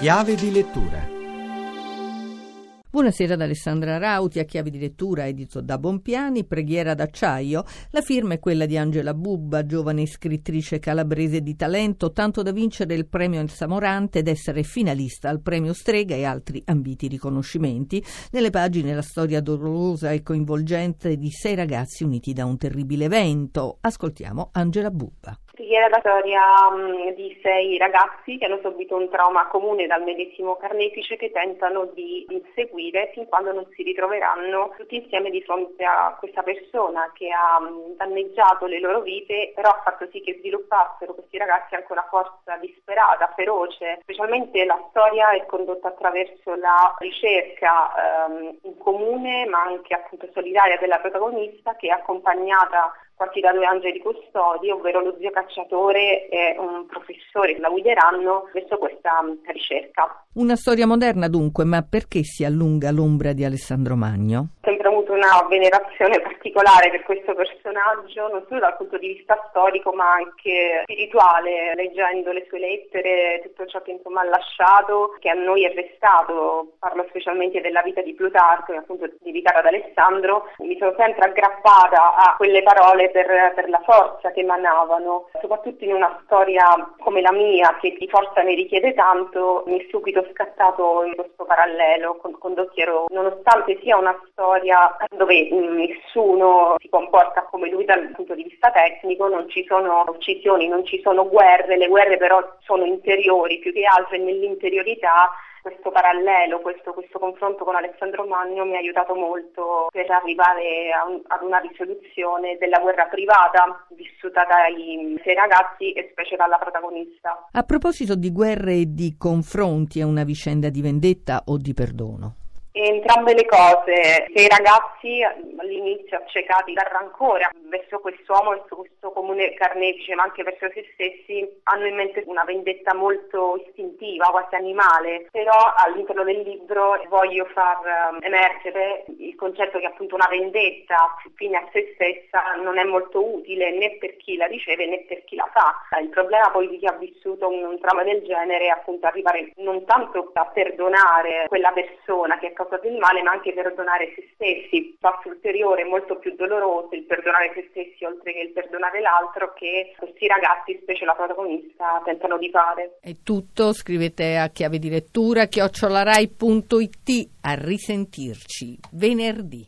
Chiave di lettura Buonasera ad Alessandra Rauti, a chiave di lettura edito da Bompiani, Preghiera d'acciaio. La firma è quella di Angela Bubba, giovane scrittrice calabrese di talento, tanto da vincere il premio El Samorante ed essere finalista al premio Strega e altri ambiti riconoscimenti. Nelle pagine la storia dolorosa e coinvolgente di sei ragazzi uniti da un terribile evento. Ascoltiamo Angela Bubba era la storia um, di sei ragazzi che hanno subito un trauma comune dal medesimo carnefice che tentano di inseguire fin quando non si ritroveranno tutti insieme di fronte a questa persona che ha danneggiato le loro vite, però ha fatto sì che sviluppassero questi ragazzi anche una forza disperata, feroce. Specialmente la storia è condotta attraverso la ricerca um, in comune ma anche appunto solidaria della protagonista che è accompagnata quasi da due angeli custodi, ovvero lo zio cacciatore e un professore che la guideranno verso questa ricerca. Una storia moderna dunque, ma perché si allunga l'ombra di Alessandro Magno? Una venerazione particolare per questo personaggio, non solo dal punto di vista storico ma anche spirituale, leggendo le sue lettere, tutto ciò che insomma ha lasciato, che a noi è restato, parlo specialmente della vita di Plutarco, appunto dedicata ad Alessandro, mi sono sempre aggrappata a quelle parole per, per la forza che emanavano, soprattutto in una storia come la mia che di forza ne richiede tanto, mi è subito scattato questo parallelo con, con Dottiero, nonostante sia una storia dove nessuno si comporta come lui dal punto di vista tecnico, non ci sono uccisioni, non ci sono guerre, le guerre però sono interiori più che altro e nell'interiorità questo parallelo, questo, questo, confronto con Alessandro Magno mi ha aiutato molto per arrivare un, ad una risoluzione della guerra privata vissuta dai sei ragazzi e specie dalla protagonista. A proposito di guerre e di confronti, è una vicenda di vendetta o di perdono? Entrambe le cose, se i ragazzi all'inizio accecati dal rancore verso quest'uomo, verso questo comune carnefice, ma anche verso se stessi, hanno in mente una vendetta molto istintiva, quasi animale, però all'interno del libro voglio far um, emergere il concetto che appunto una vendetta fine a se stessa non è molto utile né per chi la riceve né per chi la fa. Il problema poi di chi ha vissuto un, un trauma del genere è appunto arrivare non tanto a perdonare quella persona che è causa del male, ma anche perdonare se stessi. Passo ulteriore, molto più doloroso, il perdonare se stessi oltre che il perdonare l'altro, che questi ragazzi, specie la protagonista, tentano di fare. È tutto, scrivete a chiave di lettura chiocciolarai.it a risentirci venerdì.